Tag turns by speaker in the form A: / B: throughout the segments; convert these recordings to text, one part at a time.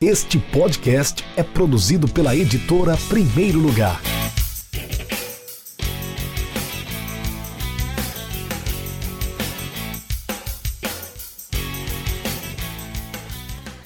A: Este podcast é produzido pela editora Primeiro Lugar.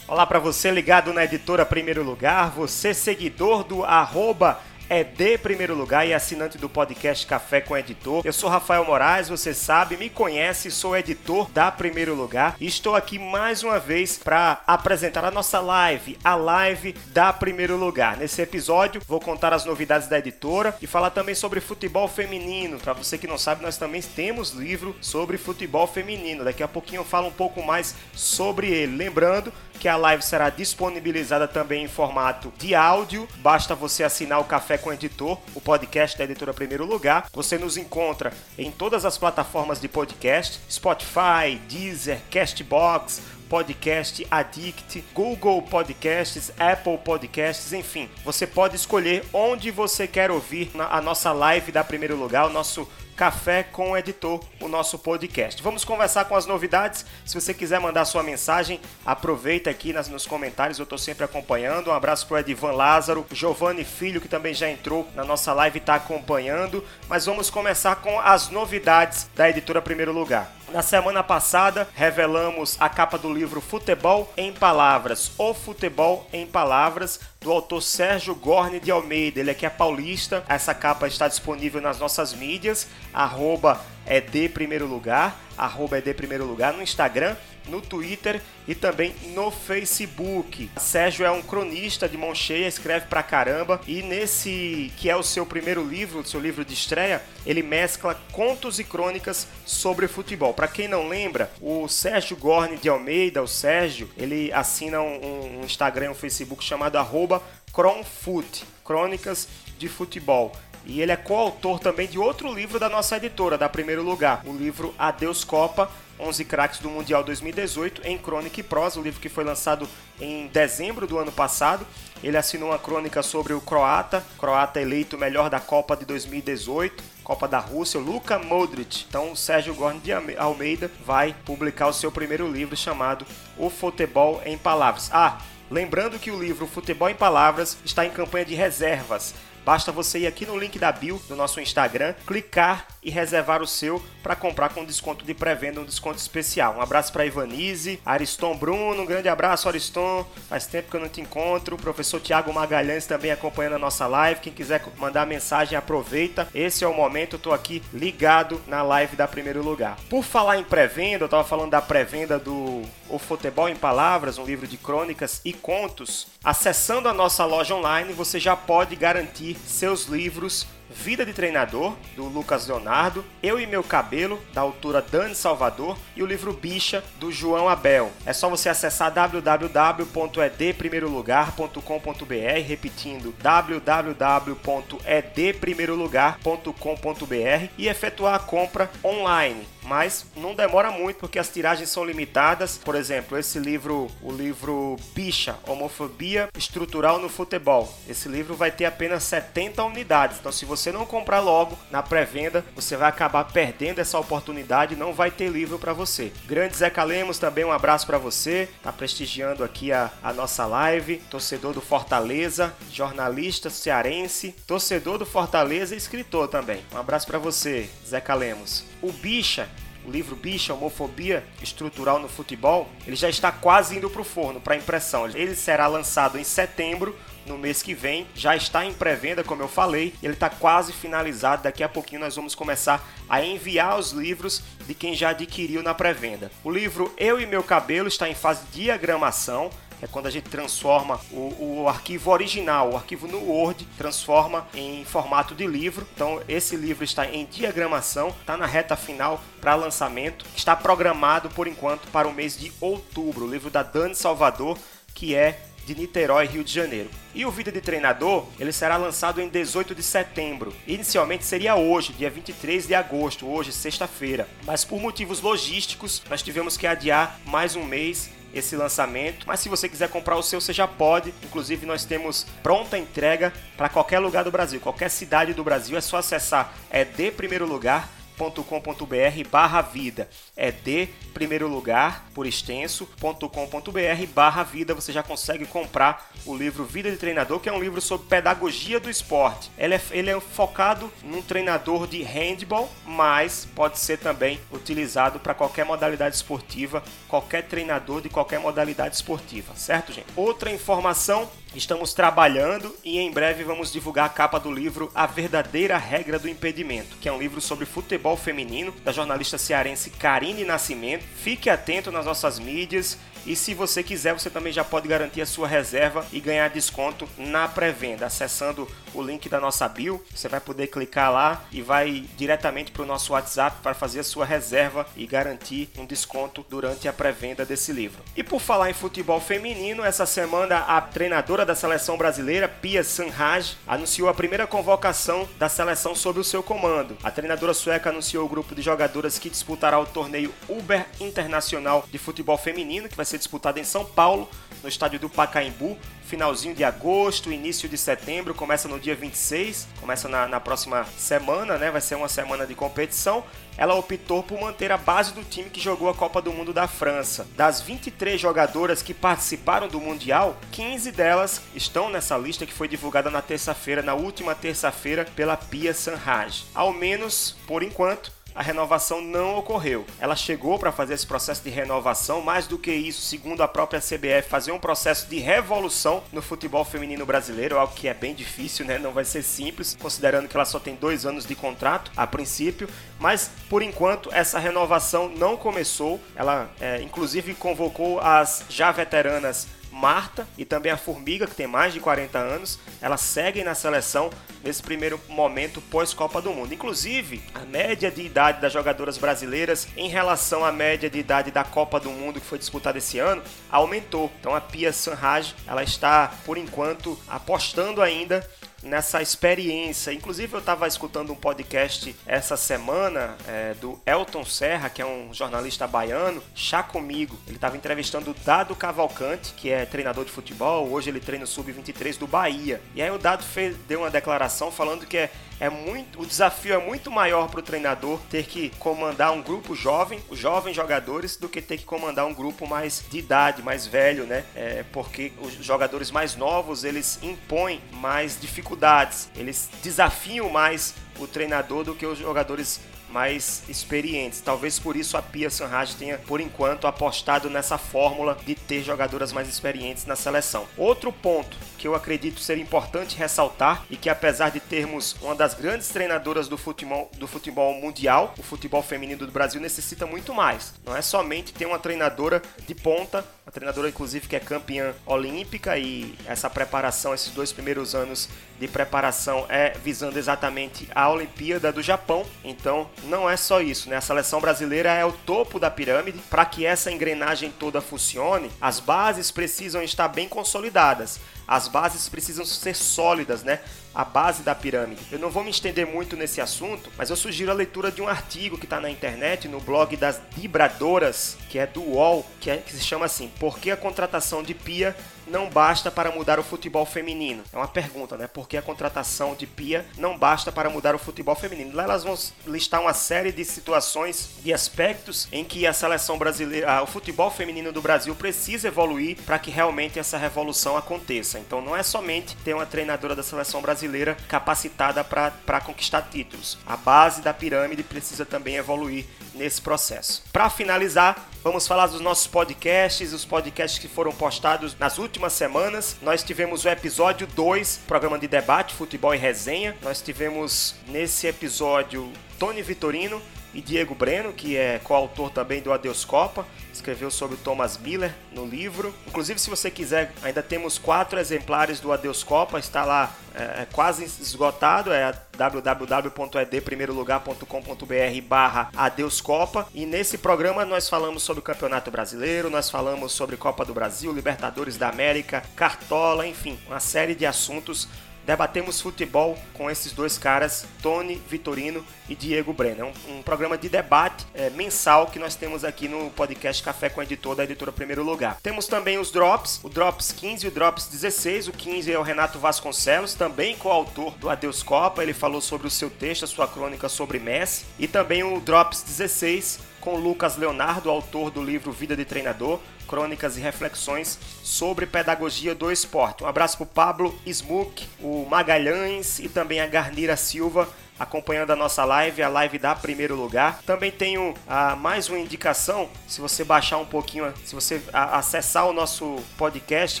B: Olá para você ligado na editora Primeiro Lugar, você seguidor do arroba é de primeiro lugar e assinante do podcast Café com Editor. Eu sou Rafael Moraes, você sabe, me conhece, sou editor da Primeiro Lugar e estou aqui mais uma vez para apresentar a nossa live, a live da Primeiro Lugar. Nesse episódio, vou contar as novidades da editora e falar também sobre futebol feminino. Para você que não sabe, nós também temos livro sobre futebol feminino. Daqui a pouquinho eu falo um pouco mais sobre ele. Lembrando que a live será disponibilizada também em formato de áudio. Basta você assinar o Café com Editor, o podcast da editora Primeiro Lugar. Você nos encontra em todas as plataformas de podcast: Spotify, Deezer, Castbox, Podcast Addict, Google Podcasts, Apple Podcasts, enfim. Você pode escolher onde você quer ouvir a nossa live da Primeiro Lugar, o nosso Café com o Editor, o nosso podcast. Vamos conversar com as novidades. Se você quiser mandar sua mensagem, aproveita aqui nas, nos comentários, eu estou sempre acompanhando. Um abraço para o Edivan Lázaro, Giovanni Filho, que também já entrou na nossa live e está acompanhando. Mas vamos começar com as novidades da editora Primeiro Lugar. Na semana passada, revelamos a capa do livro Futebol em Palavras, ou Futebol em Palavras, do autor Sérgio Gorne de Almeida. Ele aqui é paulista. Essa capa está disponível nas nossas mídias, arroba é de primeiro lugar, arroba de primeiro lugar no Instagram no Twitter e também no Facebook. Sérgio é um cronista de mão cheia, escreve pra caramba e nesse que é o seu primeiro livro, seu livro de estreia, ele mescla contos e crônicas sobre futebol. Para quem não lembra, o Sérgio Gorne de Almeida, o Sérgio, ele assina um, um Instagram e um Facebook chamado arroba Cronfoot, Crônicas de Futebol. E ele é coautor também de outro livro da nossa editora, da Primeiro Lugar, o livro Adeus Copa, 11 craques do Mundial 2018 em crônica e prosa, o livro que foi lançado em dezembro do ano passado. Ele assinou uma crônica sobre o croata, croata eleito melhor da Copa de 2018, Copa da Rússia, Luka Modric. Então, o Sérgio Gorn de Almeida vai publicar o seu primeiro livro chamado O Futebol em Palavras. Ah, lembrando que o livro Futebol em Palavras está em campanha de reservas. Basta você ir aqui no link da bio do nosso Instagram, clicar e reservar o seu para comprar com desconto de pré-venda, um desconto especial. Um abraço para Ivanise, Ariston Bruno, um grande abraço Ariston. Faz tempo que eu não te encontro. O professor Tiago Magalhães também acompanhando a nossa live. Quem quiser mandar mensagem, aproveita. Esse é o momento, eu tô aqui ligado na live da Primeiro Lugar. Por falar em pré-venda, eu tava falando da pré-venda do O Futebol em Palavras, um livro de crônicas e contos. Acessando a nossa loja online, você já pode garantir seus livros Vida de Treinador, do Lucas Leonardo, Eu e Meu Cabelo, da autora Dani Salvador, e o livro Bicha, do João Abel. É só você acessar www.edprimeirolugar.com.br, repetindo www.edprimeirolugar.com.br e efetuar a compra online mas não demora muito porque as tiragens são limitadas. Por exemplo, esse livro, o livro Bicha, Homofobia Estrutural no Futebol. Esse livro vai ter apenas 70 unidades. Então, se você não comprar logo na pré-venda, você vai acabar perdendo essa oportunidade não vai ter livro para você. Grande Zeca Lemos, também um abraço para você. Tá prestigiando aqui a, a nossa live. Torcedor do Fortaleza, jornalista cearense, torcedor do Fortaleza e escritor também. Um abraço para você, Zeca Lemos. O Bicha o livro Bicha, Homofobia Estrutural no Futebol, ele já está quase indo para o forno, para impressão. Ele será lançado em setembro, no mês que vem, já está em pré-venda, como eu falei, ele está quase finalizado. Daqui a pouquinho nós vamos começar a enviar os livros de quem já adquiriu na pré-venda. O livro Eu e Meu Cabelo está em fase de diagramação é quando a gente transforma o, o, arquivo original, o arquivo no Word, transforma em formato de livro. Então esse livro está em diagramação, está na reta final para lançamento, está programado por enquanto para o mês de outubro. O livro da Dani Salvador, que é de Niterói, Rio de Janeiro. E o Vida de Treinador, ele será lançado em 18 de setembro. Inicialmente seria hoje, dia 23 de agosto, hoje, sexta-feira. Mas por motivos logísticos, nós tivemos que adiar mais um mês esse lançamento. Mas se você quiser comprar o seu, você já pode. Inclusive, nós temos pronta entrega para qualquer lugar do Brasil, qualquer cidade do Brasil. É só acessar é de primeiro lugar podcast.com.br barra vida. É de primeiro lugar, por extenso.com.br barra vida. Você já consegue comprar o livro Vida de Treinador, que é um livro sobre pedagogia do esporte. Ele é, ele é focado num treinador de handball, mas pode ser também utilizado para qualquer modalidade esportiva, qualquer treinador de qualquer modalidade esportiva, certo, gente? Outra informação Estamos trabalhando e em breve vamos divulgar a capa do livro A Verdadeira Regra do Impedimento, que é um livro sobre futebol feminino da jornalista cearense Karine Nascimento. Fique atento nas nossas mídias e se você quiser, você também já pode garantir a sua reserva e ganhar desconto na pré-venda. Acessando o link da nossa bio, você vai poder clicar lá e vai diretamente para o nosso WhatsApp para fazer a sua reserva e garantir um desconto durante a pré-venda desse livro. E por falar em futebol feminino, essa semana a treinadora da seleção brasileira, Pia Sanhaj, anunciou a primeira convocação da seleção sob o seu comando. A treinadora sueca anunciou o grupo de jogadoras que disputará o torneio Uber Internacional de Futebol Feminino, que vai ser disputado em São Paulo, no estádio do Pacaembu, finalzinho de agosto, início de setembro, começa no dia 26, começa na, na próxima semana, né? Vai ser uma semana de competição. Ela optou por manter a base do time que jogou a Copa do Mundo da França. Das 23 jogadoras que participaram do Mundial, 15 delas estão nessa lista que foi divulgada na terça-feira, na última terça-feira, pela Pia Sanhaj. Ao menos, por enquanto, a renovação não ocorreu. Ela chegou para fazer esse processo de renovação, mais do que isso, segundo a própria CBF, fazer um processo de revolução no futebol feminino brasileiro, algo que é bem difícil, né? Não vai ser simples, considerando que ela só tem dois anos de contrato a princípio. Mas por enquanto essa renovação não começou. Ela, é, inclusive, convocou as já veteranas Marta e também a Formiga, que tem mais de 40 anos, elas seguem na seleção nesse primeiro momento pós-Copa do Mundo. Inclusive, a média de idade das jogadoras brasileiras em relação à média de idade da Copa do Mundo que foi disputada esse ano aumentou. Então a Pia Sanhaj, ela está por enquanto apostando ainda nessa experiência. Inclusive, eu estava escutando um podcast essa semana é, do Elton Serra, que é um jornalista baiano, Chá Comigo. Ele estava entrevistando o Dado Cavalcante, que é treinador de futebol. Hoje ele treina o Sub-23 do Bahia. E aí o Dado fez, deu uma declaração falando que é é muito, o desafio é muito maior para o treinador ter que comandar um grupo jovem, os jovens jogadores, do que ter que comandar um grupo mais de idade, mais velho, né? É, porque os jogadores mais novos eles impõem mais dificuldades, eles desafiam mais o treinador do que os jogadores mais experientes. Talvez por isso a Pia Sanhaj tenha, por enquanto, apostado nessa fórmula de ter jogadoras mais experientes na seleção. Outro ponto que eu acredito ser importante ressaltar e que apesar de termos uma das grandes treinadoras do futebol, do futebol mundial, o futebol feminino do Brasil necessita muito mais. Não é somente ter uma treinadora de ponta, uma treinadora inclusive que é campeã olímpica e essa preparação, esses dois primeiros anos de preparação é visando exatamente a Olimpíada do Japão. Então, não é só isso, né? A seleção brasileira é o topo da pirâmide. Para que essa engrenagem toda funcione, as bases precisam estar bem consolidadas. As bases precisam ser sólidas, né? A base da pirâmide. Eu não vou me estender muito nesse assunto, mas eu sugiro a leitura de um artigo que está na internet, no blog das vibradoras, que é do UOL, que, é, que se chama assim: Por que a contratação de Pia não basta para mudar o futebol feminino? É uma pergunta, né? Por que a contratação de Pia não basta para mudar o futebol feminino? Lá elas vão listar uma série de situações, de aspectos em que a seleção brasileira, o futebol feminino do Brasil precisa evoluir para que realmente essa revolução aconteça. Então não é somente ter uma treinadora da seleção brasileira capacitada para conquistar títulos. A base da pirâmide precisa também evoluir nesse processo. Para finalizar, vamos falar dos nossos podcasts, os podcasts que foram postados nas últimas semanas. Nós tivemos o episódio 2, programa de debate, futebol e resenha. Nós tivemos nesse episódio Tony Vitorino e Diego Breno, que é coautor também do Adeus Copa, escreveu sobre Thomas Miller no livro. Inclusive, se você quiser, ainda temos quatro exemplares do Adeus Copa, está lá é, é quase esgotado, é www.edprimeirolugar.com.br barra Adeus Copa. E nesse programa nós falamos sobre o Campeonato Brasileiro, nós falamos sobre Copa do Brasil, Libertadores da América, Cartola, enfim, uma série de assuntos debatemos futebol com esses dois caras, Tony Vitorino e Diego Brenner. Um, um programa de debate é, mensal que nós temos aqui no podcast Café com o Editor da editora Primeiro Lugar. Temos também os Drops, o Drops 15 e o Drops 16. O 15 é o Renato Vasconcelos, também coautor do Adeus Copa. Ele falou sobre o seu texto, a sua crônica sobre Messi. E também o Drops 16 com Lucas Leonardo, autor do livro Vida de Treinador, crônicas e reflexões sobre pedagogia do esporte. Um abraço para o Pablo Smook, o Magalhães e também a Garnira Silva, acompanhando a nossa live, a live da primeiro lugar. Também tenho ah, mais uma indicação, se você baixar um pouquinho, se você a, acessar o nosso podcast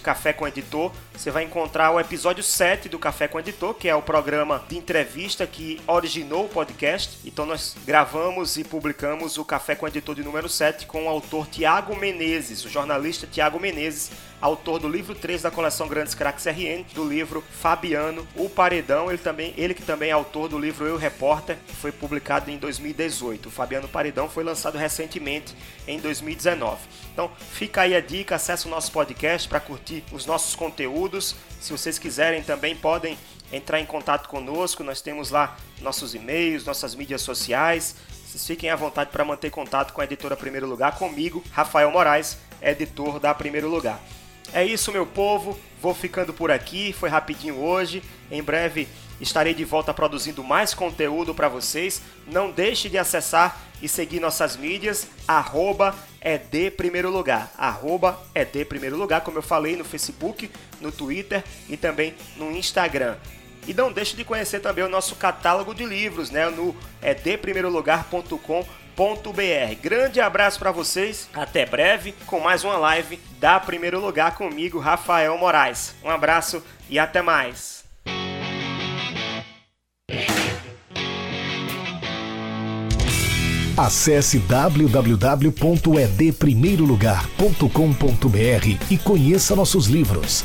B: Café com Editor, você vai encontrar o episódio 7 do Café com Editor, que é o programa de entrevista que originou o podcast. Então nós gravamos e publicamos o Café com Editor de número 7 com o autor Tiago Menezes, o jornalista Tiago Menezes, autor do livro 3 da coleção Grandes Cracks RN, do livro Fabiano, o Paredão, ele também, ele que também é autor do livro Eu Repórter, que foi publicado em 2018. O Fabiano Paredão foi lançado recentemente em 2019. Então, fica aí a dica, acesse o nosso podcast para curtir os nossos conteúdos. Se vocês quiserem também podem entrar em contato conosco, nós temos lá nossos e-mails, nossas mídias sociais. Vocês fiquem à vontade para manter contato com a editora Primeiro Lugar, comigo, Rafael Moraes, editor da Primeiro Lugar. É isso, meu povo. Vou ficando por aqui. Foi rapidinho hoje. Em breve estarei de volta produzindo mais conteúdo para vocês. Não deixe de acessar e seguir nossas mídias, arroba é de primeiro lugar, arroba é de primeiro lugar, como eu falei no Facebook, no Twitter e também no Instagram. E não deixe de conhecer também o nosso catálogo de livros, né, no edprimeirolugar.com.br. Grande abraço para vocês, até breve com mais uma live da Primeiro Lugar comigo, Rafael Moraes. Um abraço e até mais.
A: Acesse www.edprimeirolugar.com.br e conheça nossos livros.